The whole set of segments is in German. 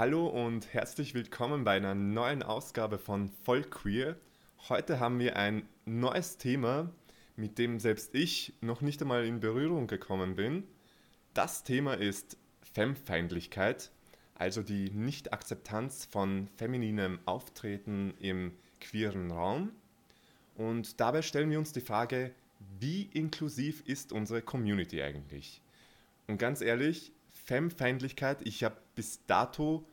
Hallo und herzlich willkommen bei einer neuen Ausgabe von Voll Queer. Heute haben wir ein neues Thema, mit dem selbst ich noch nicht einmal in Berührung gekommen bin. Das Thema ist Femfeindlichkeit, also die Nicht-Akzeptanz von femininem Auftreten im queeren Raum. Und dabei stellen wir uns die Frage, wie inklusiv ist unsere Community eigentlich? Und ganz ehrlich, Femfeindlichkeit, ich habe bis dato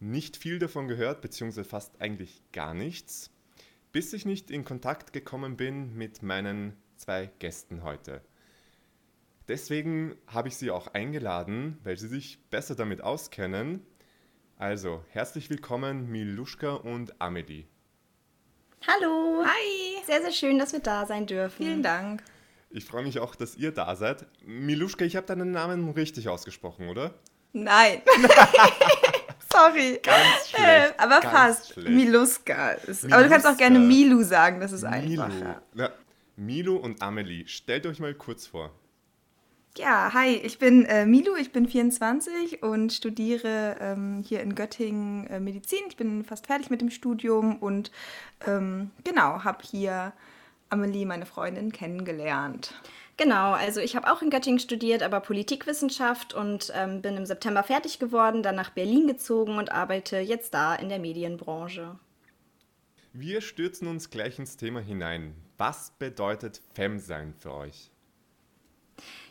nicht viel davon gehört, beziehungsweise fast eigentlich gar nichts, bis ich nicht in Kontakt gekommen bin mit meinen zwei Gästen heute. Deswegen habe ich sie auch eingeladen, weil sie sich besser damit auskennen. Also, herzlich willkommen Miluschka und Amelie. Hallo. Hi. Sehr, sehr schön, dass wir da sein dürfen. Vielen Dank. Ich freue mich auch, dass ihr da seid. Miluschka, ich habe deinen Namen richtig ausgesprochen, oder? Nein. Sorry. Ganz schlecht. Äh, aber ganz fast. schlecht. Miluska. Ist, aber du kannst auch gerne. Milu sagen, das ist Milo. einfacher. Ja. Milo und Amelie, stellt euch mal kurz vor. Ja, hi, ich bin äh, Milu, ich bin 24 und studiere ähm, hier in Göttingen äh, Medizin. Ich bin fast fertig mit dem Studium und ähm, genau, habe hier Amelie, meine Freundin, kennengelernt. Genau, also ich habe auch in Göttingen studiert, aber Politikwissenschaft und ähm, bin im September fertig geworden, dann nach Berlin gezogen und arbeite jetzt da in der Medienbranche. Wir stürzen uns gleich ins Thema hinein. Was bedeutet Femme-Sein für euch?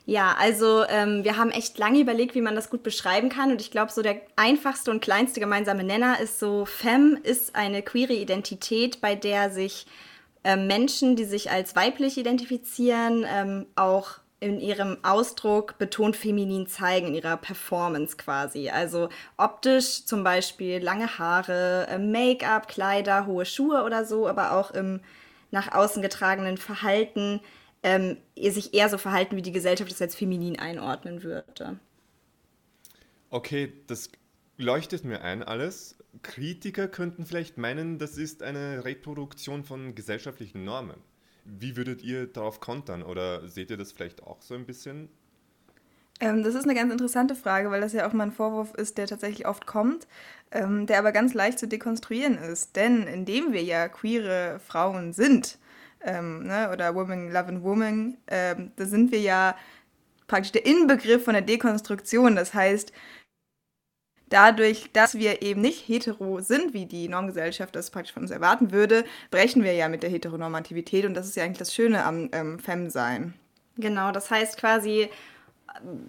Ja, also ähm, wir haben echt lange überlegt, wie man das gut beschreiben kann. Und ich glaube, so der einfachste und kleinste gemeinsame Nenner ist so, Femme ist eine queere Identität, bei der sich ähm, Menschen, die sich als weiblich identifizieren, ähm, auch in ihrem Ausdruck betont feminin zeigen, in ihrer Performance quasi. Also optisch zum Beispiel lange Haare, äh, Make-up, Kleider, hohe Schuhe oder so, aber auch im nach außen getragenen Verhalten ähm, sich eher so verhalten, wie die Gesellschaft es als feminin einordnen würde. Okay, das leuchtet mir ein alles. Kritiker könnten vielleicht meinen, das ist eine Reproduktion von gesellschaftlichen Normen. Wie würdet ihr darauf kontern oder seht ihr das vielleicht auch so ein bisschen? Ähm, das ist eine ganz interessante Frage, weil das ja auch mal ein Vorwurf ist, der tatsächlich oft kommt, ähm, der aber ganz leicht zu dekonstruieren ist. Denn indem wir ja queere Frauen sind, ähm, ne, oder Women Love Woman, ähm, da sind wir ja praktisch der Inbegriff von der Dekonstruktion. Das heißt, dadurch, dass wir eben nicht hetero sind, wie die Normgesellschaft das praktisch von uns erwarten würde, brechen wir ja mit der Heteronormativität und das ist ja eigentlich das Schöne am ähm, Femme-Sein. Genau, das heißt quasi,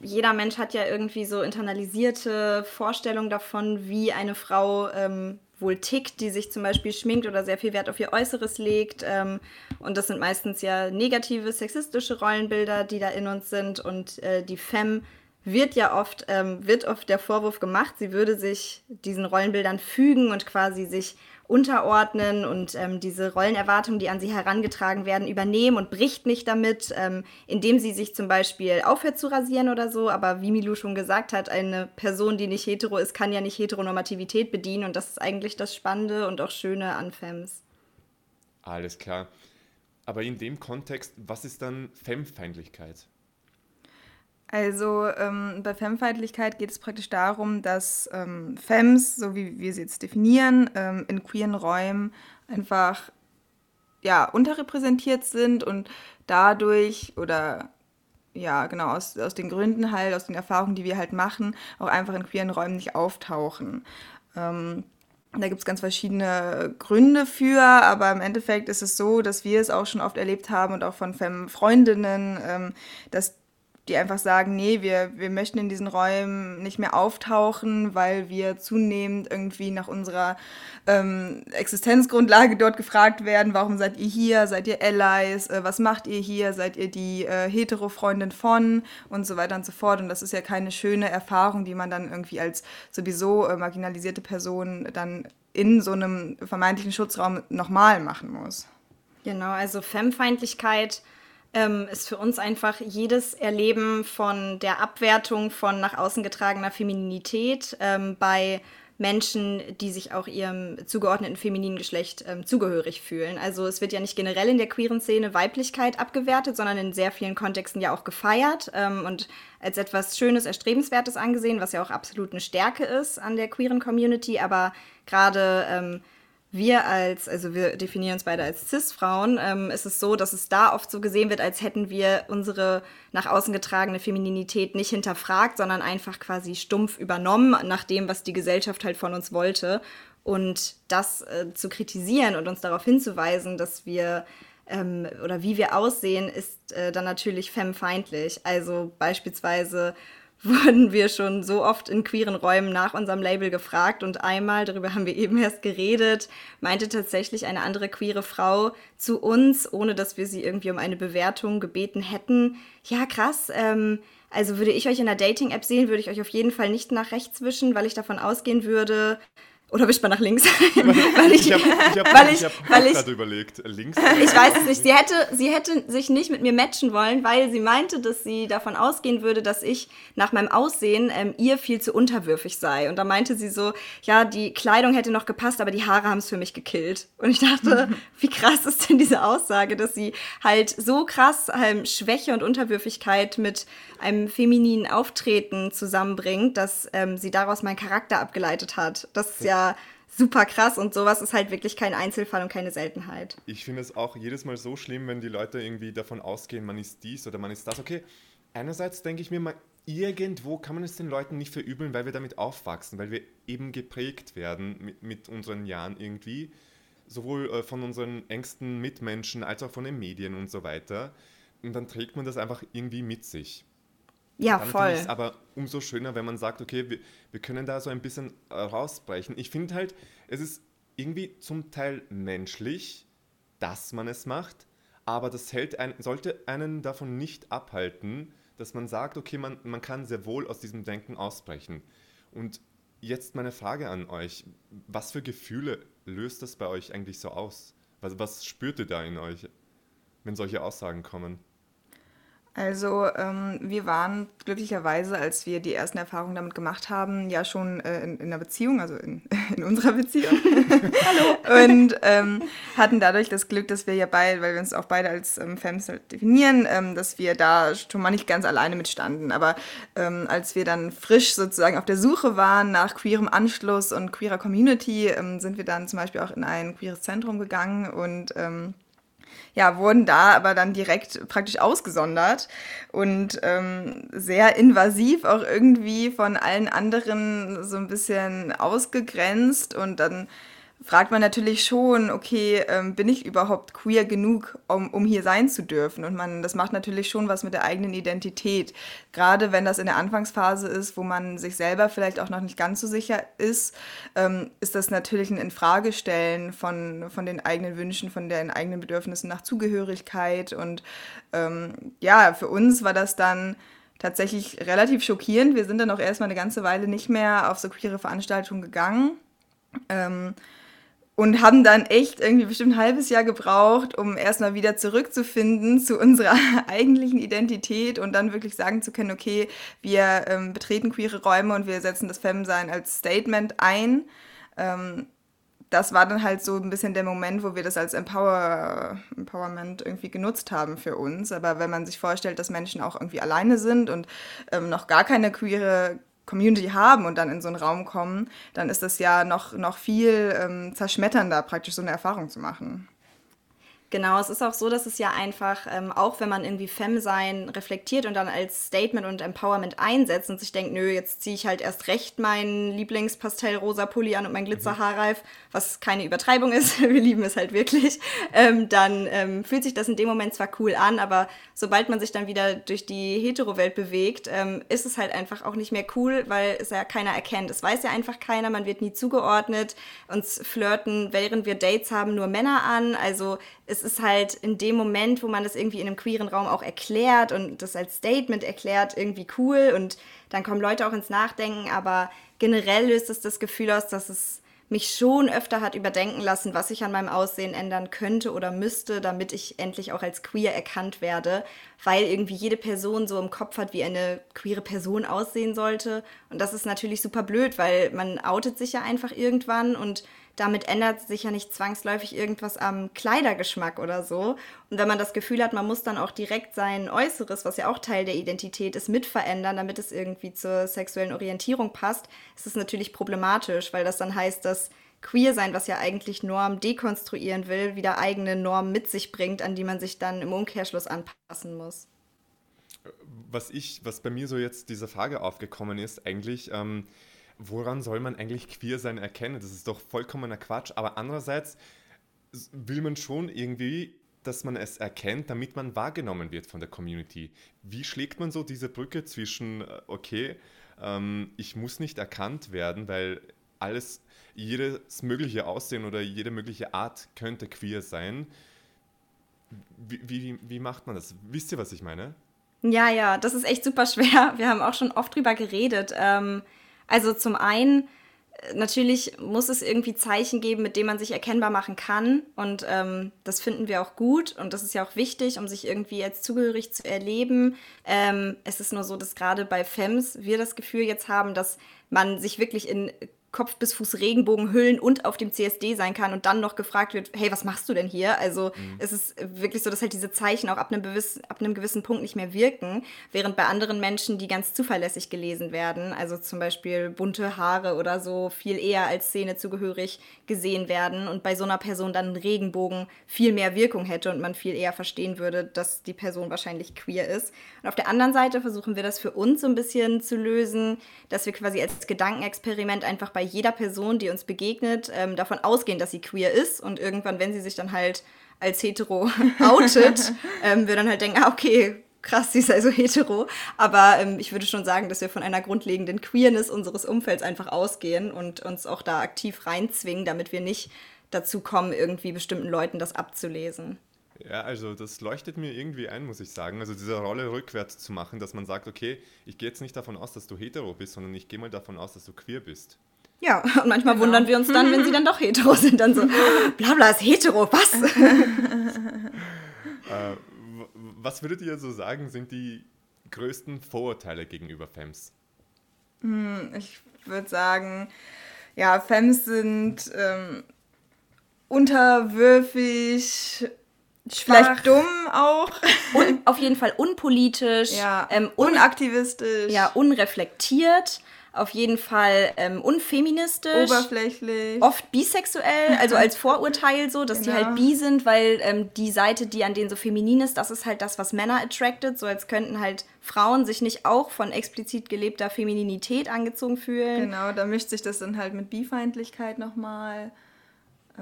jeder Mensch hat ja irgendwie so internalisierte Vorstellungen davon, wie eine Frau ähm, wohl tickt, die sich zum Beispiel schminkt oder sehr viel Wert auf ihr Äußeres legt. Ähm, und das sind meistens ja negative, sexistische Rollenbilder, die da in uns sind. Und äh, die Femme wird ja oft, ähm, wird oft der Vorwurf gemacht, sie würde sich diesen Rollenbildern fügen und quasi sich unterordnen und ähm, diese Rollenerwartungen, die an sie herangetragen werden, übernehmen und bricht nicht damit, ähm, indem sie sich zum Beispiel aufhört zu rasieren oder so. Aber wie Milou schon gesagt hat, eine Person, die nicht hetero ist, kann ja nicht Heteronormativität bedienen und das ist eigentlich das Spannende und auch Schöne an Femmes. Alles klar. Aber in dem Kontext, was ist dann Femmefeindlichkeit? Also ähm, bei Femmefeindlichkeit geht es praktisch darum, dass ähm, Femmes, so wie wir sie jetzt definieren, ähm, in queeren Räumen einfach ja, unterrepräsentiert sind und dadurch oder ja, genau, aus, aus den Gründen halt, aus den Erfahrungen, die wir halt machen, auch einfach in queeren Räumen nicht auftauchen. Ähm, da gibt es ganz verschiedene Gründe für, aber im Endeffekt ist es so, dass wir es auch schon oft erlebt haben und auch von Femme-Freundinnen, ähm, dass die einfach sagen, nee, wir, wir möchten in diesen Räumen nicht mehr auftauchen, weil wir zunehmend irgendwie nach unserer ähm, Existenzgrundlage dort gefragt werden, warum seid ihr hier, seid ihr Allies, äh, was macht ihr hier, seid ihr die äh, Hetero-Freundin von? Und so weiter und so fort. Und das ist ja keine schöne Erfahrung, die man dann irgendwie als sowieso äh, marginalisierte Person dann in so einem vermeintlichen Schutzraum nochmal machen muss. Genau, also Femmefeindlichkeit ähm, ist für uns einfach jedes Erleben von der Abwertung von nach außen getragener Femininität ähm, bei Menschen, die sich auch ihrem zugeordneten femininen Geschlecht ähm, zugehörig fühlen. Also es wird ja nicht generell in der queeren Szene Weiblichkeit abgewertet, sondern in sehr vielen Kontexten ja auch gefeiert ähm, und als etwas Schönes, Erstrebenswertes angesehen, was ja auch absolut eine Stärke ist an der queeren Community. Aber gerade ähm, wir als, also wir definieren uns beide als Cis-Frauen, ähm, ist es so, dass es da oft so gesehen wird, als hätten wir unsere nach außen getragene Femininität nicht hinterfragt, sondern einfach quasi stumpf übernommen, nach dem, was die Gesellschaft halt von uns wollte. Und das äh, zu kritisieren und uns darauf hinzuweisen, dass wir ähm, oder wie wir aussehen, ist äh, dann natürlich femmefeindlich. Also beispielsweise wurden wir schon so oft in queeren Räumen nach unserem Label gefragt und einmal, darüber haben wir eben erst geredet, meinte tatsächlich eine andere queere Frau zu uns, ohne dass wir sie irgendwie um eine Bewertung gebeten hätten. Ja, krass, ähm, also würde ich euch in der Dating-App sehen, würde ich euch auf jeden Fall nicht nach rechts wischen, weil ich davon ausgehen würde, oder wischt man nach links? weil ich, ich habe hab, weil ich, hab weil ich, überlegt, links. Ich weiß es nicht. Sie hätte, sie hätte sich nicht mit mir matchen wollen, weil sie meinte, dass sie davon ausgehen würde, dass ich nach meinem Aussehen ähm, ihr viel zu unterwürfig sei. Und da meinte sie so, ja, die Kleidung hätte noch gepasst, aber die Haare haben es für mich gekillt. Und ich dachte, wie krass ist denn diese Aussage, dass sie halt so krass ähm, Schwäche und Unterwürfigkeit mit einem femininen Auftreten zusammenbringt, dass ähm, sie daraus meinen Charakter abgeleitet hat. Das ist ja super krass und sowas ist halt wirklich kein Einzelfall und keine Seltenheit. Ich finde es auch jedes Mal so schlimm, wenn die Leute irgendwie davon ausgehen, man ist dies oder man ist das. Okay, einerseits denke ich mir mal, irgendwo kann man es den Leuten nicht verübeln, weil wir damit aufwachsen, weil wir eben geprägt werden mit, mit unseren Jahren irgendwie, sowohl äh, von unseren engsten Mitmenschen als auch von den Medien und so weiter. Und dann trägt man das einfach irgendwie mit sich. Ja, dann voll. Es aber umso schöner, wenn man sagt, okay, wir, wir können da so ein bisschen äh, rausbrechen. Ich finde halt, es ist irgendwie zum Teil menschlich, dass man es macht, aber das hält ein, sollte einen davon nicht abhalten, dass man sagt, okay, man, man kann sehr wohl aus diesem Denken ausbrechen. Und jetzt meine Frage an euch, was für Gefühle löst das bei euch eigentlich so aus? Was, was spürt ihr da in euch, wenn solche Aussagen kommen? Also ähm, wir waren glücklicherweise, als wir die ersten Erfahrungen damit gemacht haben, ja schon äh, in, in, einer Beziehung, also in, in unserer Beziehung. Hallo. Und ähm, hatten dadurch das Glück, dass wir ja beide, weil wir uns auch beide als ähm, Femmes halt definieren, ähm, dass wir da schon mal nicht ganz alleine mitstanden. Aber ähm, als wir dann frisch sozusagen auf der Suche waren nach queerem Anschluss und queerer Community, ähm, sind wir dann zum Beispiel auch in ein queeres Zentrum gegangen und ähm, ja, wurden da aber dann direkt praktisch ausgesondert und ähm, sehr invasiv auch irgendwie von allen anderen so ein bisschen ausgegrenzt und dann fragt man natürlich schon, okay, ähm, bin ich überhaupt queer genug, um, um hier sein zu dürfen? Und man, das macht natürlich schon was mit der eigenen Identität. Gerade wenn das in der Anfangsphase ist, wo man sich selber vielleicht auch noch nicht ganz so sicher ist, ähm, ist das natürlich ein Infragestellen von, von den eigenen Wünschen, von den eigenen Bedürfnissen nach Zugehörigkeit. Und ähm, ja, für uns war das dann tatsächlich relativ schockierend. Wir sind dann auch erstmal eine ganze Weile nicht mehr auf so queere Veranstaltungen gegangen. Ähm, und haben dann echt irgendwie bestimmt ein halbes Jahr gebraucht, um erstmal wieder zurückzufinden zu unserer eigentlichen Identität und dann wirklich sagen zu können, okay, wir ähm, betreten queere Räume und wir setzen das Femsein als Statement ein. Ähm, das war dann halt so ein bisschen der Moment, wo wir das als Empower, Empowerment irgendwie genutzt haben für uns. Aber wenn man sich vorstellt, dass Menschen auch irgendwie alleine sind und ähm, noch gar keine queere Community haben und dann in so einen Raum kommen, dann ist das ja noch, noch viel ähm, zerschmetternder, praktisch so eine Erfahrung zu machen. Genau, es ist auch so, dass es ja einfach, ähm, auch wenn man irgendwie Femme-Sein reflektiert und dann als Statement und Empowerment einsetzt und sich denkt, nö, jetzt ziehe ich halt erst recht meinen Lieblingspastell-rosa Pulli an und mein Glitzer-Haarreif, was keine Übertreibung ist, wir lieben es halt wirklich, ähm, dann ähm, fühlt sich das in dem Moment zwar cool an, aber sobald man sich dann wieder durch die Hetero-Welt bewegt, ähm, ist es halt einfach auch nicht mehr cool, weil es ja keiner erkennt. Es weiß ja einfach keiner, man wird nie zugeordnet, uns flirten, während wir Dates haben, nur Männer an, also es ist halt in dem Moment, wo man das irgendwie in einem queeren Raum auch erklärt und das als Statement erklärt, irgendwie cool und dann kommen Leute auch ins Nachdenken, aber generell löst es das Gefühl aus, dass es mich schon öfter hat überdenken lassen, was ich an meinem Aussehen ändern könnte oder müsste, damit ich endlich auch als queer erkannt werde, weil irgendwie jede Person so im Kopf hat, wie eine queere Person aussehen sollte. Und das ist natürlich super blöd, weil man outet sich ja einfach irgendwann und damit ändert sich ja nicht zwangsläufig irgendwas am Kleidergeschmack oder so. Und wenn man das Gefühl hat, man muss dann auch direkt sein Äußeres, was ja auch Teil der Identität ist, mit verändern, damit es irgendwie zur sexuellen Orientierung passt, ist es natürlich problematisch, weil das dann heißt, dass Queer sein, was ja eigentlich Norm dekonstruieren will, wieder eigene Normen mit sich bringt, an die man sich dann im Umkehrschluss anpassen muss. Was ich, was bei mir so jetzt diese Frage aufgekommen ist, eigentlich, ähm, woran soll man eigentlich queer sein erkennen? Das ist doch vollkommener Quatsch. Aber andererseits will man schon irgendwie, dass man es erkennt, damit man wahrgenommen wird von der Community. Wie schlägt man so diese Brücke zwischen, äh, okay, ähm, ich muss nicht erkannt werden, weil alles, jedes mögliche Aussehen oder jede mögliche Art könnte queer sein. Wie, wie, wie macht man das? Wisst ihr, was ich meine? Ja, ja, das ist echt super schwer. Wir haben auch schon oft drüber geredet. Ähm, also zum einen, äh, natürlich muss es irgendwie Zeichen geben, mit denen man sich erkennbar machen kann. Und ähm, das finden wir auch gut. Und das ist ja auch wichtig, um sich irgendwie als zugehörig zu erleben. Ähm, es ist nur so, dass gerade bei FEMS wir das Gefühl jetzt haben, dass man sich wirklich in Kopf bis Fuß Regenbogenhüllen und auf dem CSD sein kann und dann noch gefragt wird, hey, was machst du denn hier? Also mhm. es ist wirklich so, dass halt diese Zeichen auch ab einem, gewissen, ab einem gewissen Punkt nicht mehr wirken, während bei anderen Menschen, die ganz zuverlässig gelesen werden, also zum Beispiel bunte Haare oder so, viel eher als Szene zugehörig gesehen werden und bei so einer Person dann ein Regenbogen viel mehr Wirkung hätte und man viel eher verstehen würde, dass die Person wahrscheinlich queer ist. Und auf der anderen Seite versuchen wir das für uns so ein bisschen zu lösen, dass wir quasi als Gedankenexperiment einfach bei bei jeder Person, die uns begegnet, ähm, davon ausgehen, dass sie queer ist und irgendwann, wenn sie sich dann halt als hetero outet, ähm, wir dann halt denken, ah, okay, krass, sie ist also hetero. Aber ähm, ich würde schon sagen, dass wir von einer grundlegenden Queerness unseres Umfelds einfach ausgehen und uns auch da aktiv reinzwingen, damit wir nicht dazu kommen, irgendwie bestimmten Leuten das abzulesen. Ja, also das leuchtet mir irgendwie ein, muss ich sagen. Also diese Rolle rückwärts zu machen, dass man sagt, okay, ich gehe jetzt nicht davon aus, dass du hetero bist, sondern ich gehe mal davon aus, dass du queer bist. Ja, und manchmal genau. wundern wir uns dann, wenn sie dann doch hetero sind. Dann so, bla bla ist hetero, was? äh, was würdet ihr so sagen, sind die größten Vorurteile gegenüber Fems? Hm, ich würde sagen, ja, Fems sind ähm, unterwürfig, Vielleicht dumm auch. Un, auf jeden Fall unpolitisch. Ja, ähm, un unaktivistisch. Ja, unreflektiert auf jeden Fall ähm, unfeministisch. Oberflächlich. Oft bisexuell, also als Vorurteil so, dass genau. die halt bi sind, weil ähm, die Seite, die an denen so feminin ist, das ist halt das, was Männer attracted, so als könnten halt Frauen sich nicht auch von explizit gelebter Femininität angezogen fühlen. Genau, da mischt sich das dann halt mit Bifeindlichkeit nochmal.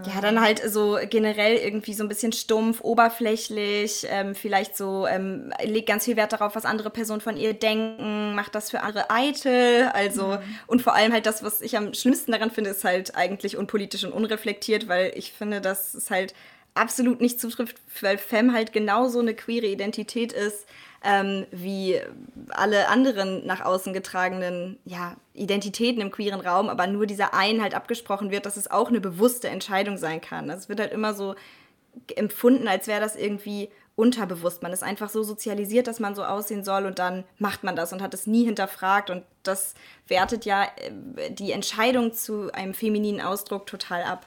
Ja, dann halt so generell irgendwie so ein bisschen stumpf, oberflächlich, ähm, vielleicht so, ähm, legt ganz viel Wert darauf, was andere Personen von ihr denken, macht das für andere eitel, also, mhm. und vor allem halt das, was ich am schlimmsten daran finde, ist halt eigentlich unpolitisch und unreflektiert, weil ich finde, dass es halt absolut nicht zutrifft, weil Femme halt genauso eine queere Identität ist, ähm, wie alle anderen nach außen getragenen ja, Identitäten im queeren Raum, aber nur dieser einen halt abgesprochen wird, dass es auch eine bewusste Entscheidung sein kann. Es wird halt immer so empfunden, als wäre das irgendwie unterbewusst. Man ist einfach so sozialisiert, dass man so aussehen soll und dann macht man das und hat es nie hinterfragt und das wertet ja äh, die Entscheidung zu einem femininen Ausdruck total ab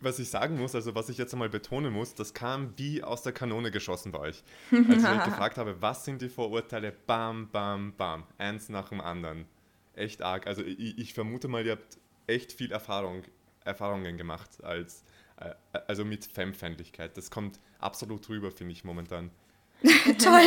was ich sagen muss, also was ich jetzt einmal betonen muss, das kam wie aus der Kanone geschossen bei euch. Als ich gefragt habe, was sind die Vorurteile, bam, bam, bam, eins nach dem anderen. Echt arg. Also ich, ich vermute mal, ihr habt echt viel Erfahrung, Erfahrungen gemacht als, äh, also mit Femfeindlichkeit. Das kommt absolut rüber, finde ich momentan. toll.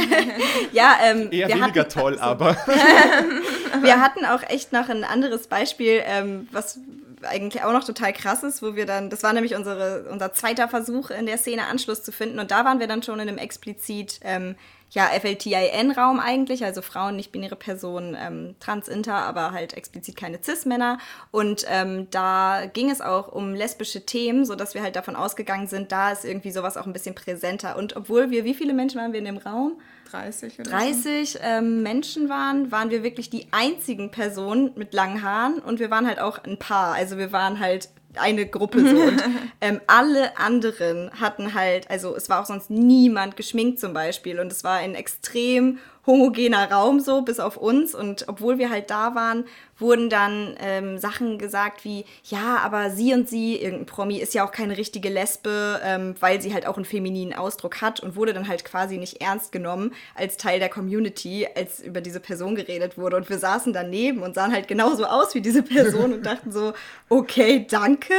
ja, ähm, eher weniger hatten, toll, aber. wir hatten auch echt noch ein anderes Beispiel, ähm, was eigentlich auch noch total krass ist, wo wir dann, das war nämlich unsere, unser zweiter Versuch in der Szene Anschluss zu finden. Und da waren wir dann schon in einem explizit ähm, ja, FLTIN-Raum eigentlich, also Frauen, nicht-binäre Personen, ähm, trans, inter, aber halt explizit keine Cis-Männer. Und ähm, da ging es auch um lesbische Themen, sodass wir halt davon ausgegangen sind, da ist irgendwie sowas auch ein bisschen präsenter. Und obwohl wir, wie viele Menschen waren wir in dem Raum? 30 oder 30 so. ähm, Menschen waren, waren wir wirklich die einzigen Personen mit langen Haaren und wir waren halt auch ein Paar. Also wir waren halt eine Gruppe so. Und ähm, alle anderen hatten halt, also es war auch sonst niemand geschminkt zum Beispiel. Und es war ein extrem homogener Raum so, bis auf uns. Und obwohl wir halt da waren, wurden dann ähm, Sachen gesagt wie, ja, aber sie und sie, irgendein Promi, ist ja auch keine richtige Lesbe, ähm, weil sie halt auch einen femininen Ausdruck hat und wurde dann halt quasi nicht ernst genommen als Teil der Community, als über diese Person geredet wurde. Und wir saßen daneben und sahen halt genauso aus wie diese Person und dachten so, okay, danke.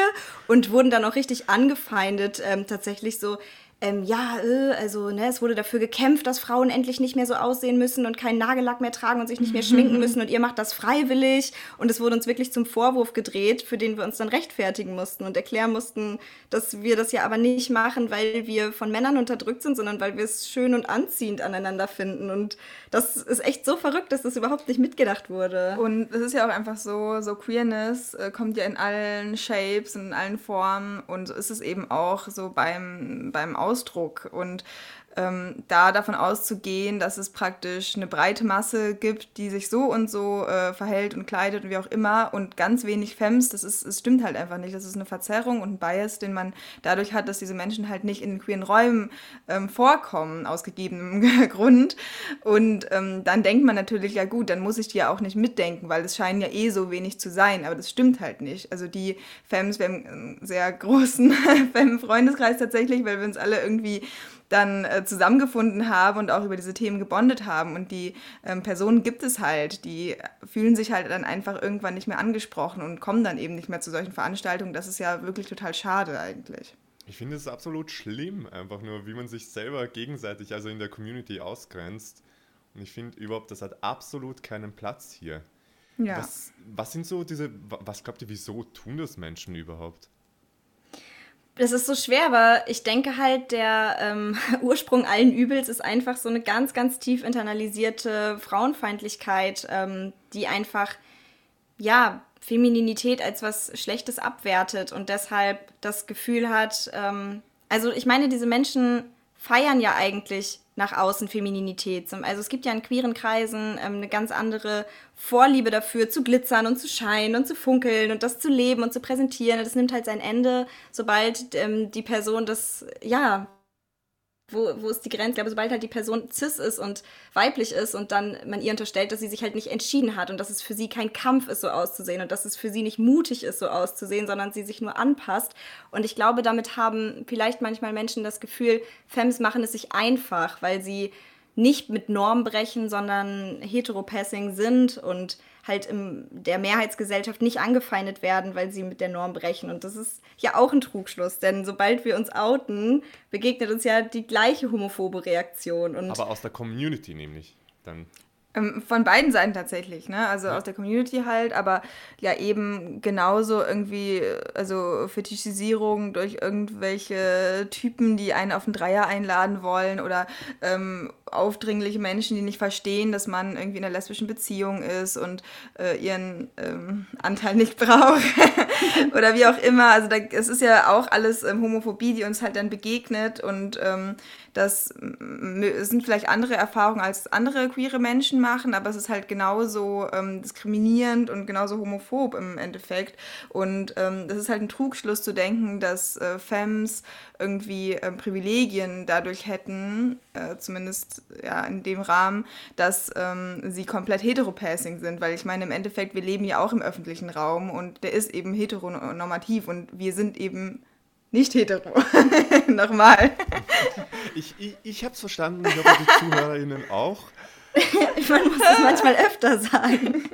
Und wurden dann auch richtig angefeindet, ähm, tatsächlich so, ähm, ja, äh, also ne, es wurde dafür gekämpft, dass Frauen endlich nicht mehr so aussehen müssen und keinen Nagellack mehr tragen und sich nicht mehr schminken müssen und ihr macht das freiwillig. Und es wurde uns wirklich zum Vorwurf gedreht, für den wir uns dann rechtfertigen mussten und erklären mussten, dass wir das ja aber nicht machen, weil wir von Männern unterdrückt sind, sondern weil wir es schön und anziehend aneinander finden. Und das ist echt so verrückt, dass das überhaupt nicht mitgedacht wurde. Und es ist ja auch einfach so, so Queerness äh, kommt ja in allen Shapes und in allen Formen und so ist es eben auch so beim, beim Aus Ausdruck. Und ähm, da davon auszugehen, dass es praktisch eine breite Masse gibt, die sich so und so äh, verhält und kleidet und wie auch immer und ganz wenig Femmes, das ist, es stimmt halt einfach nicht. Das ist eine Verzerrung und ein Bias, den man dadurch hat, dass diese Menschen halt nicht in queeren Räumen ähm, vorkommen, aus gegebenem Grund. Und ähm, dann denkt man natürlich, ja gut, dann muss ich die ja auch nicht mitdenken, weil es scheinen ja eh so wenig zu sein, aber das stimmt halt nicht. Also die Femmes, wir haben einen sehr großen Femme-Freundeskreis tatsächlich, weil wir uns alle irgendwie dann äh, zusammengefunden haben und auch über diese Themen gebondet haben. Und die ähm, Personen gibt es halt, die fühlen sich halt dann einfach irgendwann nicht mehr angesprochen und kommen dann eben nicht mehr zu solchen Veranstaltungen. Das ist ja wirklich total schade eigentlich. Ich finde es absolut schlimm, einfach nur, wie man sich selber gegenseitig, also in der Community, ausgrenzt. Und ich finde überhaupt, das hat absolut keinen Platz hier. Ja. Was, was sind so diese, was glaubt ihr, wieso tun das Menschen überhaupt? Das ist so schwer, aber ich denke halt, der ähm, Ursprung allen Übels ist einfach so eine ganz, ganz tief internalisierte Frauenfeindlichkeit, ähm, die einfach, ja, Femininität als was Schlechtes abwertet und deshalb das Gefühl hat, ähm, also ich meine, diese Menschen feiern ja eigentlich nach außen Femininität. Also es gibt ja in queeren Kreisen ähm, eine ganz andere Vorliebe dafür, zu glitzern und zu scheinen und zu funkeln und das zu leben und zu präsentieren. Das nimmt halt sein Ende, sobald ähm, die Person das, ja, wo, wo ist die Grenze? Ich glaube, sobald halt die Person cis ist und weiblich ist und dann man ihr unterstellt, dass sie sich halt nicht entschieden hat und dass es für sie kein Kampf ist, so auszusehen und dass es für sie nicht mutig ist, so auszusehen, sondern sie sich nur anpasst. Und ich glaube, damit haben vielleicht manchmal Menschen das Gefühl, Femmes machen es sich einfach, weil sie nicht mit Norm brechen, sondern heteropassing sind und halt in der Mehrheitsgesellschaft nicht angefeindet werden, weil sie mit der Norm brechen. Und das ist ja auch ein Trugschluss, denn sobald wir uns outen, begegnet uns ja die gleiche homophobe Reaktion. Und Aber aus der Community nämlich dann. Ähm, von beiden Seiten tatsächlich, ne? Also ja. aus der Community halt, aber ja eben genauso irgendwie, also Fetischisierung durch irgendwelche Typen, die einen auf einen Dreier einladen wollen oder ähm, aufdringliche Menschen, die nicht verstehen, dass man irgendwie in einer lesbischen Beziehung ist und äh, ihren ähm, Anteil nicht braucht oder wie auch immer. Also es ist ja auch alles ähm, Homophobie, die uns halt dann begegnet und ähm, das sind vielleicht andere Erfahrungen als andere queere Menschen machen, aber es ist halt genauso ähm, diskriminierend und genauso homophob im Endeffekt. Und ähm, das ist halt ein Trugschluss zu denken, dass äh, Femmes irgendwie äh, Privilegien dadurch hätten, äh, ja in dem Rahmen, dass ähm, sie komplett heteropassing sind, weil ich meine, im Endeffekt, wir leben ja auch im öffentlichen Raum und der ist eben heteronormativ und wir sind eben nicht hetero. Nochmal. Ich, ich, ich habe es verstanden, ich hoffe, die ZuhörerInnen auch. Man muss das manchmal öfter sagen.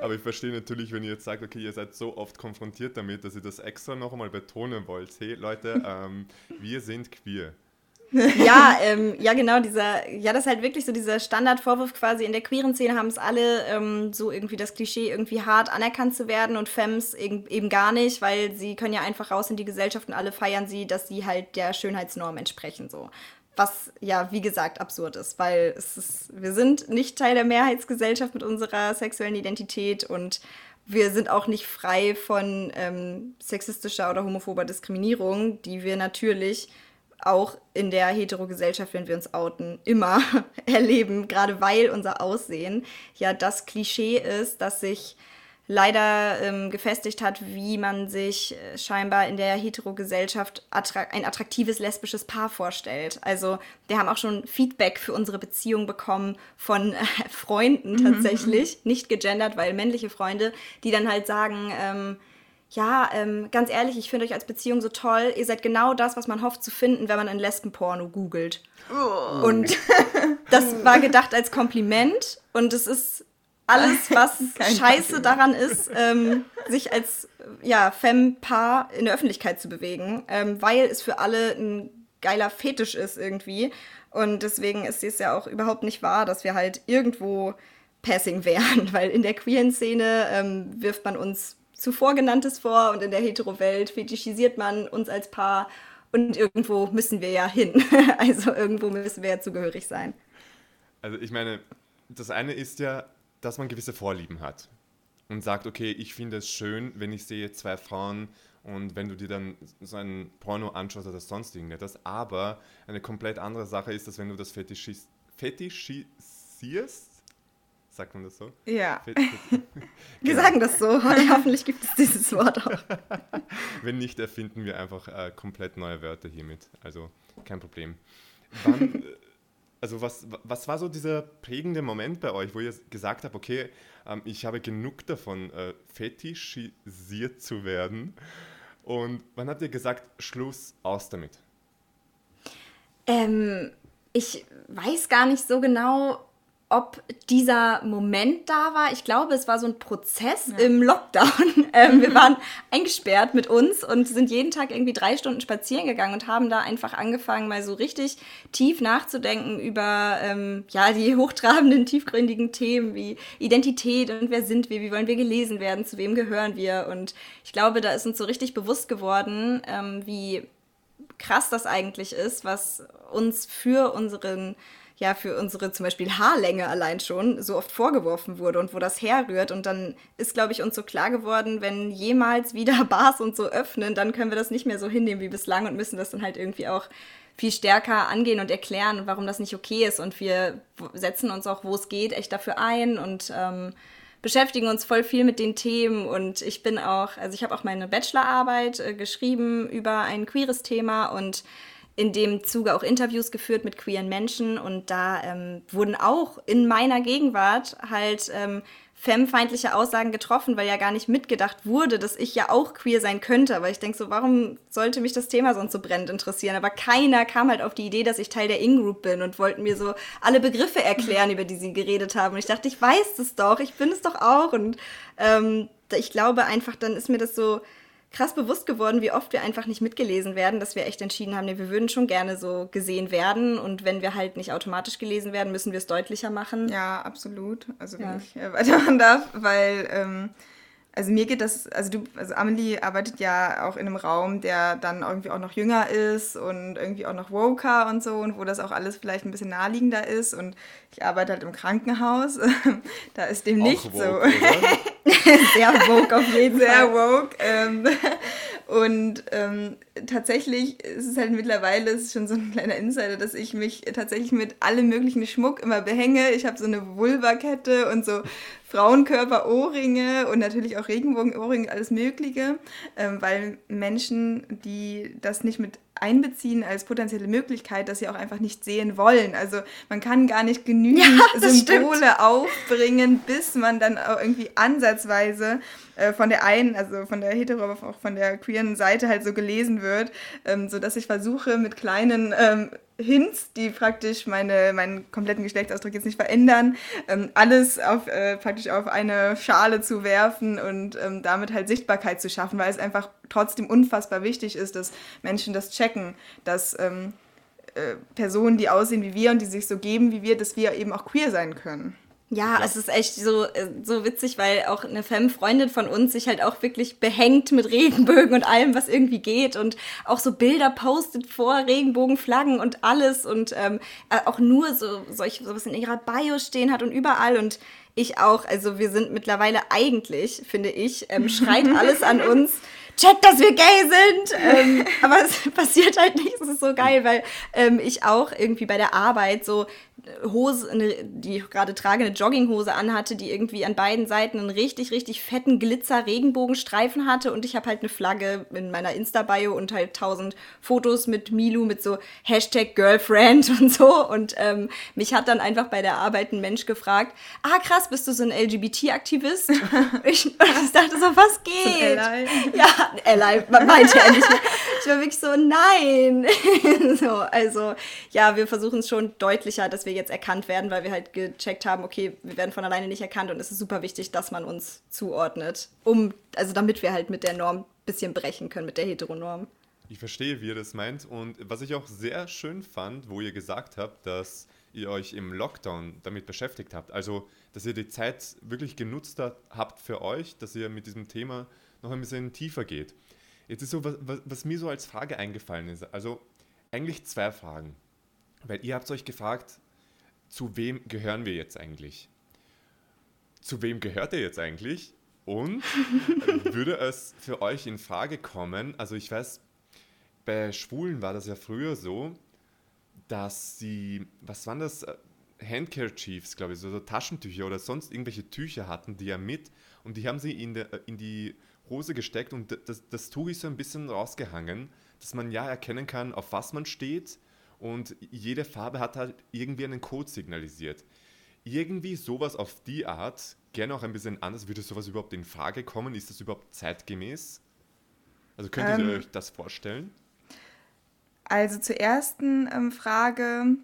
Aber ich verstehe natürlich, wenn ihr jetzt sagt, okay, ihr seid so oft konfrontiert damit, dass ihr das extra noch einmal betonen wollt. Hey Leute, ähm, wir sind queer. ja, ähm, ja, genau, dieser, ja, das ist halt wirklich so dieser Standardvorwurf quasi. In der queeren Szene haben es alle ähm, so irgendwie das Klischee, irgendwie hart anerkannt zu werden und Femmes eben, eben gar nicht, weil sie können ja einfach raus in die Gesellschaft und alle feiern sie, dass sie halt der Schönheitsnorm entsprechen, so. was ja, wie gesagt, absurd ist, weil es ist, wir sind nicht Teil der Mehrheitsgesellschaft mit unserer sexuellen Identität und wir sind auch nicht frei von ähm, sexistischer oder homophober Diskriminierung, die wir natürlich auch in der Heterogesellschaft, wenn wir uns outen, immer erleben, gerade weil unser Aussehen ja das Klischee ist, dass sich leider ähm, gefestigt hat, wie man sich äh, scheinbar in der Heterogesellschaft attra ein attraktives lesbisches Paar vorstellt. Also wir haben auch schon Feedback für unsere Beziehung bekommen von äh, Freunden mhm. tatsächlich, mhm. nicht gegendert, weil männliche Freunde, die dann halt sagen, ähm, ja, ähm, ganz ehrlich, ich finde euch als Beziehung so toll. Ihr seid genau das, was man hofft zu finden, wenn man ein Lesbenporno googelt. Oh. Und das war gedacht als Kompliment und es ist alles, was scheiße daran ist, ähm, sich als ja, Femme-Paar in der Öffentlichkeit zu bewegen, ähm, weil es für alle ein geiler Fetisch ist irgendwie. Und deswegen ist es ja auch überhaupt nicht wahr, dass wir halt irgendwo Passing wären, weil in der queeren Szene ähm, wirft man uns zuvor genanntes vor und in der Hetero-Welt fetischisiert man uns als Paar und irgendwo müssen wir ja hin. also irgendwo müssen wir ja zugehörig sein. Also ich meine, das eine ist ja, dass man gewisse Vorlieben hat und sagt, okay, ich finde es schön, wenn ich sehe zwei Frauen und wenn du dir dann so ein Porno anschaust oder sonst irgendetwas. Aber eine komplett andere Sache ist, dass wenn du das fetischis fetischisierst, sagt man das so? Ja. Fet Wir sagen das so. Hoffentlich gibt es dieses Wort auch. wenn nicht, erfinden wir einfach äh, komplett neue Wörter hiermit. Also kein Problem. Wann, äh, also was, was war so dieser prägende Moment bei euch, wo ihr gesagt habt, okay, ähm, ich habe genug davon, äh, fetischisiert zu werden? Und wann habt ihr gesagt, Schluss, aus damit? Ähm, ich weiß gar nicht so genau, ob dieser Moment da war. Ich glaube, es war so ein Prozess ja. im Lockdown. Ähm, wir waren eingesperrt mit uns und sind jeden Tag irgendwie drei Stunden spazieren gegangen und haben da einfach angefangen, mal so richtig tief nachzudenken über ähm, ja, die hochtrabenden, tiefgründigen Themen wie Identität und wer sind wir, wie wollen wir gelesen werden, zu wem gehören wir. Und ich glaube, da ist uns so richtig bewusst geworden, ähm, wie krass das eigentlich ist, was uns für unseren ja für unsere zum Beispiel Haarlänge allein schon so oft vorgeworfen wurde und wo das herrührt. Und dann ist, glaube ich, uns so klar geworden, wenn jemals wieder Bars und so öffnen, dann können wir das nicht mehr so hinnehmen wie bislang und müssen das dann halt irgendwie auch viel stärker angehen und erklären, warum das nicht okay ist. Und wir setzen uns auch, wo es geht, echt dafür ein und ähm, beschäftigen uns voll viel mit den Themen. Und ich bin auch, also ich habe auch meine Bachelorarbeit äh, geschrieben über ein queeres Thema und in dem Zuge auch Interviews geführt mit queeren Menschen und da ähm, wurden auch in meiner Gegenwart halt ähm, femfeindliche Aussagen getroffen, weil ja gar nicht mitgedacht wurde, dass ich ja auch queer sein könnte. Aber ich denke so, warum sollte mich das Thema sonst so brennend interessieren? Aber keiner kam halt auf die Idee, dass ich Teil der In-Group bin und wollten mir so alle Begriffe erklären, über die sie geredet haben. Und ich dachte, ich weiß es doch, ich bin es doch auch. Und ähm, ich glaube einfach, dann ist mir das so krass bewusst geworden, wie oft wir einfach nicht mitgelesen werden, dass wir echt entschieden haben, nee, wir würden schon gerne so gesehen werden und wenn wir halt nicht automatisch gelesen werden, müssen wir es deutlicher machen. Ja, absolut. Also wenn ja. ich äh, weitermachen darf, weil ähm, also mir geht das, also du, also Amelie arbeitet ja auch in einem Raum, der dann irgendwie auch noch jünger ist und irgendwie auch noch woker und so und wo das auch alles vielleicht ein bisschen naheliegender ist und ich arbeite halt im Krankenhaus, da ist dem auch nicht woke, so. Sehr woke auf jeden Fall. Sehr woke. Ähm, und ähm, tatsächlich ist es halt mittlerweile, ist schon so ein kleiner Insider, dass ich mich tatsächlich mit allem möglichen Schmuck immer behänge. Ich habe so eine Vulva-Kette und so Frauenkörper-Ohrringe und natürlich auch Regenbogen-Ohrringe, alles Mögliche, ähm, weil Menschen, die das nicht mit einbeziehen als potenzielle Möglichkeit, dass sie auch einfach nicht sehen wollen. Also man kann gar nicht genügend ja, Symbole stimmt. aufbringen, bis man dann auch irgendwie ansatzweise äh, von der einen, also von der hetero, aber auch von der queeren Seite halt so gelesen wird, ähm, sodass ich versuche mit kleinen ähm, Hints, die praktisch meine, meinen kompletten Geschlechtsausdruck jetzt nicht verändern, ähm, alles auf, äh, praktisch auf eine Schale zu werfen und ähm, damit halt Sichtbarkeit zu schaffen, weil es einfach trotzdem unfassbar wichtig ist, dass Menschen das checken, dass ähm, äh, Personen, die aussehen wie wir und die sich so geben wie wir, dass wir eben auch queer sein können. Ja, es ist echt so, äh, so witzig, weil auch eine Femme-Freundin von uns sich halt auch wirklich behängt mit Regenbögen und allem, was irgendwie geht und auch so Bilder postet vor Regenbogenflaggen und alles und ähm, äh, auch nur so solche sowas in ihrer Bio stehen hat und überall und ich auch. Also wir sind mittlerweile eigentlich, finde ich, ähm, schreit alles an uns check, dass wir gay sind. Ähm, aber es passiert halt nicht. Es ist so geil, weil ähm, ich auch irgendwie bei der Arbeit so Hose, eine, die ich gerade trage, eine Jogginghose anhatte, die irgendwie an beiden Seiten einen richtig, richtig fetten Glitzer-Regenbogenstreifen hatte und ich habe halt eine Flagge in meiner Insta-Bio und halt tausend Fotos mit Milu mit so Hashtag Girlfriend und so und ähm, mich hat dann einfach bei der Arbeit ein Mensch gefragt, ah krass, bist du so ein LGBT-Aktivist? ich, ich dachte so, was geht? So ja, Ally, meinte er nicht. Ich war wirklich so, nein. so, also ja, wir versuchen es schon deutlicher, dass wir jetzt erkannt werden, weil wir halt gecheckt haben, okay, wir werden von alleine nicht erkannt und es ist super wichtig, dass man uns zuordnet, um, also damit wir halt mit der Norm ein bisschen brechen können, mit der Heteronorm. Ich verstehe, wie ihr das meint und was ich auch sehr schön fand, wo ihr gesagt habt, dass ihr euch im Lockdown damit beschäftigt habt. Also, dass ihr die Zeit wirklich genutzt habt für euch, dass ihr mit diesem Thema noch ein bisschen tiefer geht. Jetzt ist so, was, was mir so als Frage eingefallen ist. Also, eigentlich zwei Fragen. Weil ihr habt euch gefragt, zu wem gehören wir jetzt eigentlich? Zu wem gehört ihr jetzt eigentlich? Und würde es für euch in Frage kommen, also ich weiß, bei Schwulen war das ja früher so, dass sie, was waren das, Handkerchiefs, glaube ich, so, so, Taschentücher oder sonst irgendwelche Tücher hatten, die ja mit und die haben sie in, der, in die Hose gesteckt und das, das Tuch ist so ein bisschen rausgehangen, dass man ja erkennen kann, auf was man steht und jede Farbe hat halt irgendwie einen Code signalisiert. Irgendwie sowas auf die Art, gerne auch ein bisschen anders, würde sowas überhaupt in Frage kommen? Ist das überhaupt zeitgemäß? Also könntet ähm, ihr euch das vorstellen? Also zur ersten ähm, Frage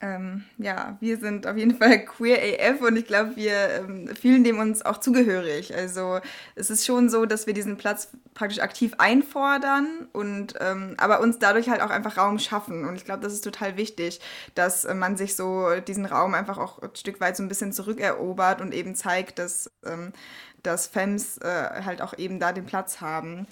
ähm, ja, wir sind auf jeden Fall queer AF und ich glaube, wir ähm, fühlen dem uns auch zugehörig. Also es ist schon so, dass wir diesen Platz praktisch aktiv einfordern und ähm, aber uns dadurch halt auch einfach Raum schaffen. Und ich glaube, das ist total wichtig, dass äh, man sich so diesen Raum einfach auch ein Stück weit so ein bisschen zurückerobert und eben zeigt, dass, ähm, dass Femmes äh, halt auch eben da den Platz haben.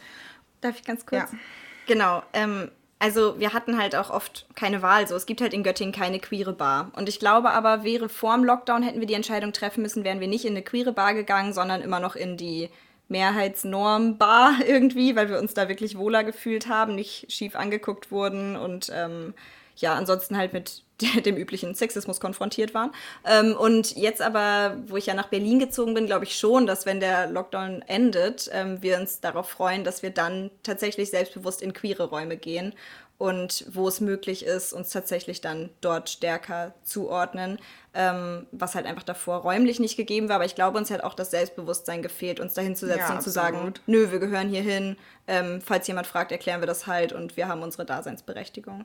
Darf ich ganz kurz? Ja. Genau. Ähm, also wir hatten halt auch oft keine Wahl. So, es gibt halt in Göttingen keine queere Bar. Und ich glaube aber, wäre vorm Lockdown hätten wir die Entscheidung treffen müssen, wären wir nicht in eine queere Bar gegangen, sondern immer noch in die Mehrheitsnorm-Bar irgendwie, weil wir uns da wirklich wohler gefühlt haben, nicht schief angeguckt wurden und ähm, ja, ansonsten halt mit dem üblichen Sexismus konfrontiert waren. Ähm, und jetzt aber, wo ich ja nach Berlin gezogen bin, glaube ich schon, dass wenn der Lockdown endet, ähm, wir uns darauf freuen, dass wir dann tatsächlich selbstbewusst in queere Räume gehen und wo es möglich ist, uns tatsächlich dann dort stärker zuordnen, ähm, was halt einfach davor räumlich nicht gegeben war. Aber ich glaube, uns hat auch das Selbstbewusstsein gefehlt, uns dahin zu setzen ja, und zu sagen, nö, wir gehören hier hin. Ähm, falls jemand fragt, erklären wir das halt und wir haben unsere Daseinsberechtigung.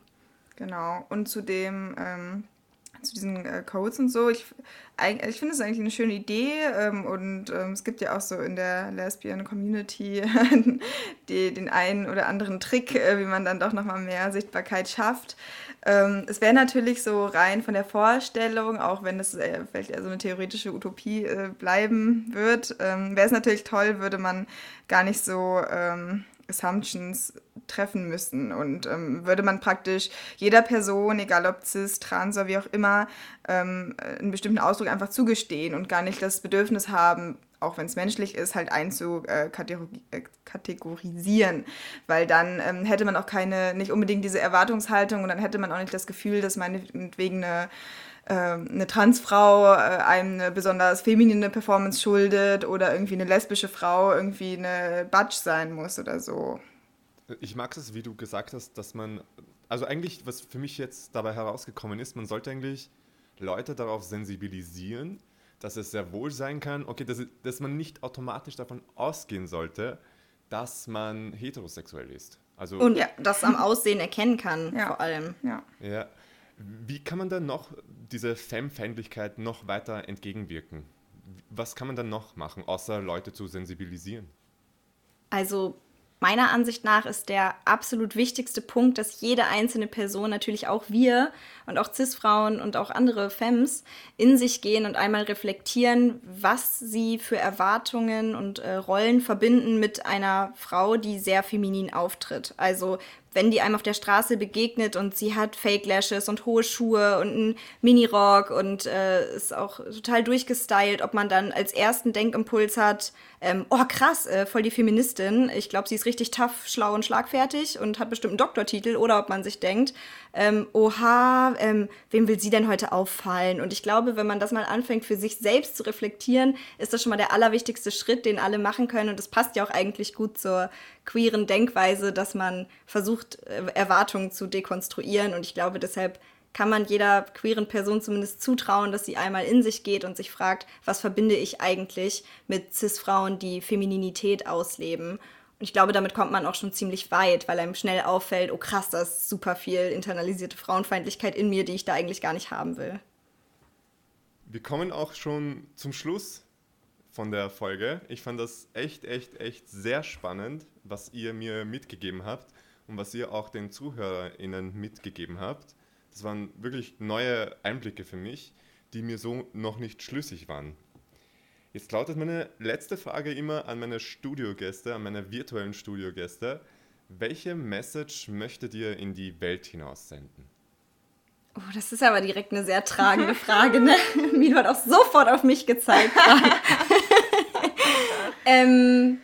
Genau. Und zu dem, ähm, zu diesen äh, Codes und so, ich, ich finde es eigentlich eine schöne Idee ähm, und ähm, es gibt ja auch so in der Lesbian Community die, den einen oder anderen Trick, äh, wie man dann doch nochmal mehr Sichtbarkeit schafft. Ähm, es wäre natürlich so rein von der Vorstellung, auch wenn es äh, vielleicht eher so eine theoretische Utopie äh, bleiben wird, ähm, wäre es natürlich toll, würde man gar nicht so ähm, Assumptions treffen müssen. Und ähm, würde man praktisch jeder Person, egal ob cis, trans oder wie auch immer, ähm, einen bestimmten Ausdruck einfach zugestehen und gar nicht das Bedürfnis haben, auch wenn es menschlich ist, halt einzukategorisieren. Weil dann ähm, hätte man auch keine, nicht unbedingt diese Erwartungshaltung und dann hätte man auch nicht das Gefühl, dass meinetwegen eine eine Transfrau äh, einem eine besonders feminine Performance schuldet oder irgendwie eine lesbische Frau irgendwie eine Butch sein muss oder so. Ich mag es, wie du gesagt hast, dass man, also eigentlich, was für mich jetzt dabei herausgekommen ist, man sollte eigentlich Leute darauf sensibilisieren, dass es sehr wohl sein kann, okay, dass, dass man nicht automatisch davon ausgehen sollte, dass man heterosexuell ist. Also, Und ja, das am Aussehen erkennen kann, ja. vor allem. Ja. ja. Wie kann man dann noch diese Femme-Feindlichkeit noch weiter entgegenwirken? Was kann man dann noch machen, außer Leute zu sensibilisieren? Also meiner Ansicht nach ist der absolut wichtigste Punkt, dass jede einzelne Person, natürlich auch wir und auch CIS-Frauen und auch andere Femmes, in sich gehen und einmal reflektieren, was sie für Erwartungen und äh, Rollen verbinden mit einer Frau, die sehr feminin auftritt. Also wenn die einem auf der Straße begegnet und sie hat Fake Lashes und hohe Schuhe und einen Minirock und äh, ist auch total durchgestylt, ob man dann als ersten Denkimpuls hat, ähm, oh krass, äh, voll die Feministin, ich glaube, sie ist richtig tough, schlau und schlagfertig und hat bestimmt einen Doktortitel, oder ob man sich denkt, ähm, oha, ähm, wem will sie denn heute auffallen? Und ich glaube, wenn man das mal anfängt, für sich selbst zu reflektieren, ist das schon mal der allerwichtigste Schritt, den alle machen können. Und das passt ja auch eigentlich gut zur queeren Denkweise, dass man versucht, äh, Erwartungen zu dekonstruieren. Und ich glaube, deshalb kann man jeder queeren Person zumindest zutrauen, dass sie einmal in sich geht und sich fragt, was verbinde ich eigentlich mit CIS-Frauen, die Femininität ausleben. Und ich glaube, damit kommt man auch schon ziemlich weit, weil einem schnell auffällt, oh krass, da ist super viel internalisierte Frauenfeindlichkeit in mir, die ich da eigentlich gar nicht haben will. Wir kommen auch schon zum Schluss von der Folge. Ich fand das echt, echt, echt sehr spannend, was ihr mir mitgegeben habt und was ihr auch den ZuhörerInnen mitgegeben habt. Das waren wirklich neue Einblicke für mich, die mir so noch nicht schlüssig waren. Jetzt lautet meine letzte Frage immer an meine Studiogäste, an meine virtuellen Studiogäste. Welche Message möchtet ihr in die Welt hinaus senden? Oh, das ist aber direkt eine sehr tragende Frage, ne? Milo hat auch sofort auf mich gezeigt. ähm,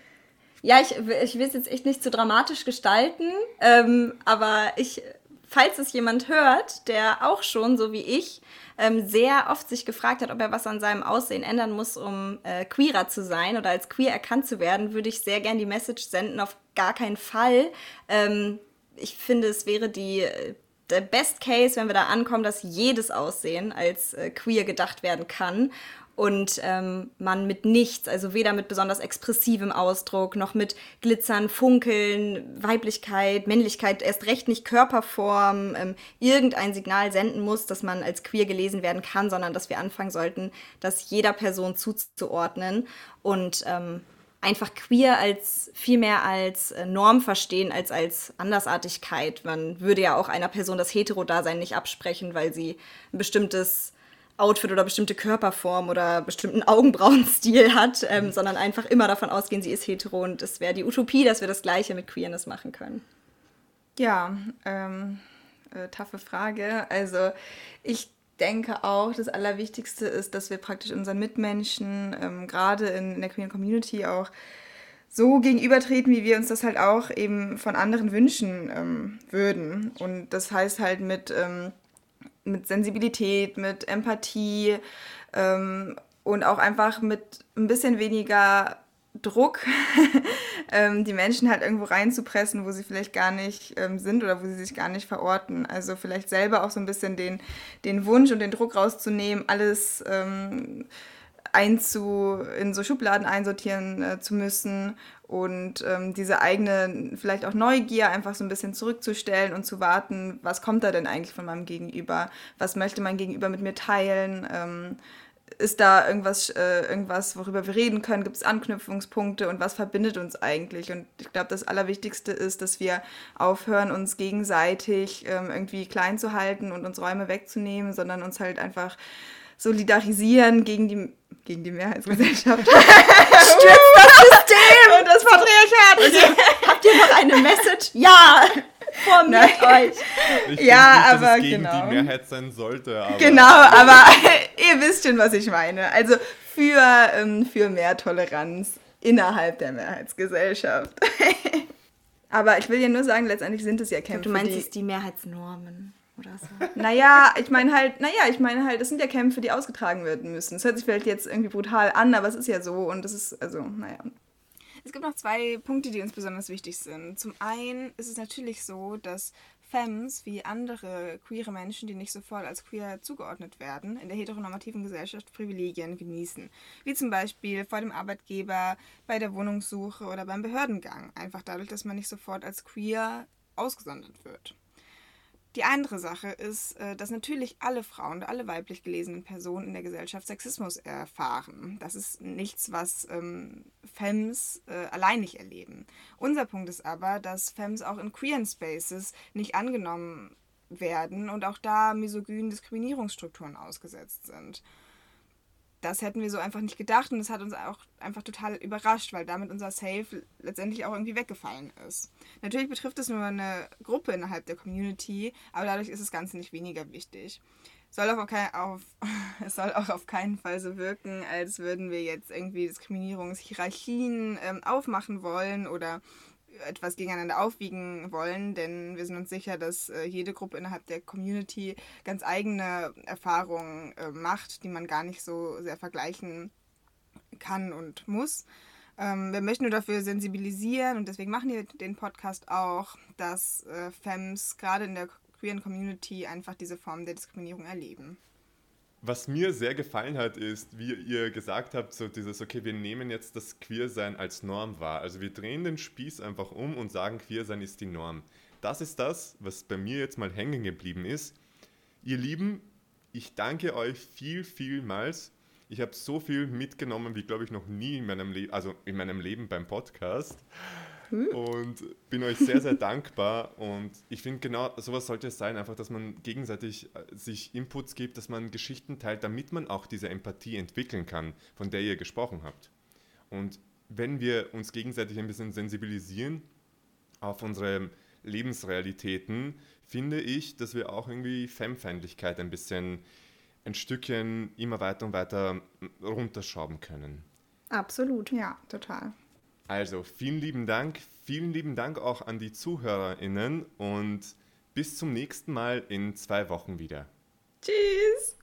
ja, ich, ich will es jetzt echt nicht zu dramatisch gestalten, ähm, aber ich falls es jemand hört, der auch schon, so wie ich, ähm, sehr oft sich gefragt hat, ob er was an seinem Aussehen ändern muss, um äh, queerer zu sein oder als queer erkannt zu werden, würde ich sehr gern die Message senden, auf gar keinen Fall. Ähm, ich finde, es wäre die äh, der Best Case, wenn wir da ankommen, dass jedes Aussehen als äh, queer gedacht werden kann und ähm, man mit nichts, also weder mit besonders expressivem Ausdruck noch mit Glitzern, Funkeln, Weiblichkeit, Männlichkeit, erst recht nicht Körperform, ähm, irgendein Signal senden muss, dass man als queer gelesen werden kann, sondern dass wir anfangen sollten, das jeder Person zuzuordnen und ähm, einfach queer als viel mehr als äh, Norm verstehen als als Andersartigkeit. Man würde ja auch einer Person das Hetero-Dasein nicht absprechen, weil sie ein bestimmtes Outfit oder bestimmte Körperform oder bestimmten Augenbrauenstil hat, ähm, sondern einfach immer davon ausgehen, sie ist hetero und es wäre die Utopie, dass wir das Gleiche mit Queerness machen können. Ja, ähm, äh, taffe Frage. Also ich denke auch, das Allerwichtigste ist, dass wir praktisch unseren Mitmenschen, ähm, gerade in, in der Queer Community auch so gegenübertreten, wie wir uns das halt auch eben von anderen wünschen ähm, würden. Und das heißt halt mit ähm, mit Sensibilität, mit Empathie ähm, und auch einfach mit ein bisschen weniger Druck, ähm, die Menschen halt irgendwo reinzupressen, wo sie vielleicht gar nicht ähm, sind oder wo sie sich gar nicht verorten. Also vielleicht selber auch so ein bisschen den, den Wunsch und den Druck rauszunehmen, alles ähm, einzu, in so Schubladen einsortieren äh, zu müssen und ähm, diese eigene, vielleicht auch Neugier einfach so ein bisschen zurückzustellen und zu warten, was kommt da denn eigentlich von meinem Gegenüber? Was möchte mein Gegenüber mit mir teilen? Ähm, ist da irgendwas, äh, irgendwas, worüber wir reden können? Gibt es Anknüpfungspunkte und was verbindet uns eigentlich? Und ich glaube, das Allerwichtigste ist, dass wir aufhören, uns gegenseitig ähm, irgendwie klein zu halten und uns Räume wegzunehmen, sondern uns halt einfach solidarisieren gegen die, gegen die Mehrheitsgesellschaft. Stürzt das System! Und das Patriarchat! Okay. Habt ihr noch eine Message? Ja! Formiert euch! Ich Ja, nicht, dass aber es gegen genau. die Mehrheit sein sollte. Aber Genau, aber ihr wisst schon, was ich meine. Also für, ähm, für mehr Toleranz innerhalb der Mehrheitsgesellschaft. aber ich will ja nur sagen, letztendlich sind es ja Kämpfe. Du meinst die, es die Mehrheitsnormen oder so? Naja, ich meine halt, naja, ich meine halt, es sind ja Kämpfe, die ausgetragen werden müssen. Es hört sich vielleicht jetzt irgendwie brutal an, aber es ist ja so und es ist, also, naja. Es gibt noch zwei Punkte, die uns besonders wichtig sind. Zum einen ist es natürlich so, dass Femmes wie andere queere Menschen, die nicht sofort als queer zugeordnet werden, in der heteronormativen Gesellschaft Privilegien genießen. Wie zum Beispiel vor dem Arbeitgeber, bei der Wohnungssuche oder beim Behördengang. Einfach dadurch, dass man nicht sofort als queer ausgesondert wird. Die andere Sache ist, äh, dass natürlich alle Frauen, alle weiblich gelesenen Personen in der Gesellschaft Sexismus erfahren. Das ist nichts, was ähm, Femmes äh, allein nicht erleben. Unser Punkt ist aber, dass Femmes auch in queeren Spaces nicht angenommen werden und auch da misogynen Diskriminierungsstrukturen ausgesetzt sind das hätten wir so einfach nicht gedacht und das hat uns auch einfach total überrascht, weil damit unser Safe letztendlich auch irgendwie weggefallen ist. Natürlich betrifft es nur eine Gruppe innerhalb der Community, aber dadurch ist das Ganze nicht weniger wichtig. Soll auf auf, es soll auch auf keinen Fall so wirken, als würden wir jetzt irgendwie Diskriminierungshierarchien ähm, aufmachen wollen oder etwas gegeneinander aufwiegen wollen, denn wir sind uns sicher, dass äh, jede Gruppe innerhalb der Community ganz eigene Erfahrungen äh, macht, die man gar nicht so sehr vergleichen kann und muss. Ähm, wir möchten nur dafür sensibilisieren und deswegen machen wir den Podcast auch, dass äh, Femmes gerade in der queeren Community einfach diese Form der Diskriminierung erleben. Was mir sehr gefallen hat, ist, wie ihr gesagt habt, so dieses, okay, wir nehmen jetzt das Queersein als Norm wahr. Also wir drehen den Spieß einfach um und sagen, Queersein ist die Norm. Das ist das, was bei mir jetzt mal hängen geblieben ist. Ihr Lieben, ich danke euch viel, vielmals. Ich habe so viel mitgenommen, wie glaube ich noch nie in meinem Leben, also in meinem Leben beim Podcast. Hm. Und bin euch sehr, sehr dankbar. Und ich finde, genau sowas sollte es sein, einfach, dass man gegenseitig äh, sich Inputs gibt, dass man Geschichten teilt, damit man auch diese Empathie entwickeln kann, von der ihr gesprochen habt. Und wenn wir uns gegenseitig ein bisschen sensibilisieren auf unsere Lebensrealitäten, finde ich, dass wir auch irgendwie Femfeindlichkeit ein bisschen ein Stückchen immer weiter und weiter runterschrauben können. Absolut, ja, total. Also vielen lieben Dank, vielen lieben Dank auch an die ZuhörerInnen und bis zum nächsten Mal in zwei Wochen wieder. Tschüss!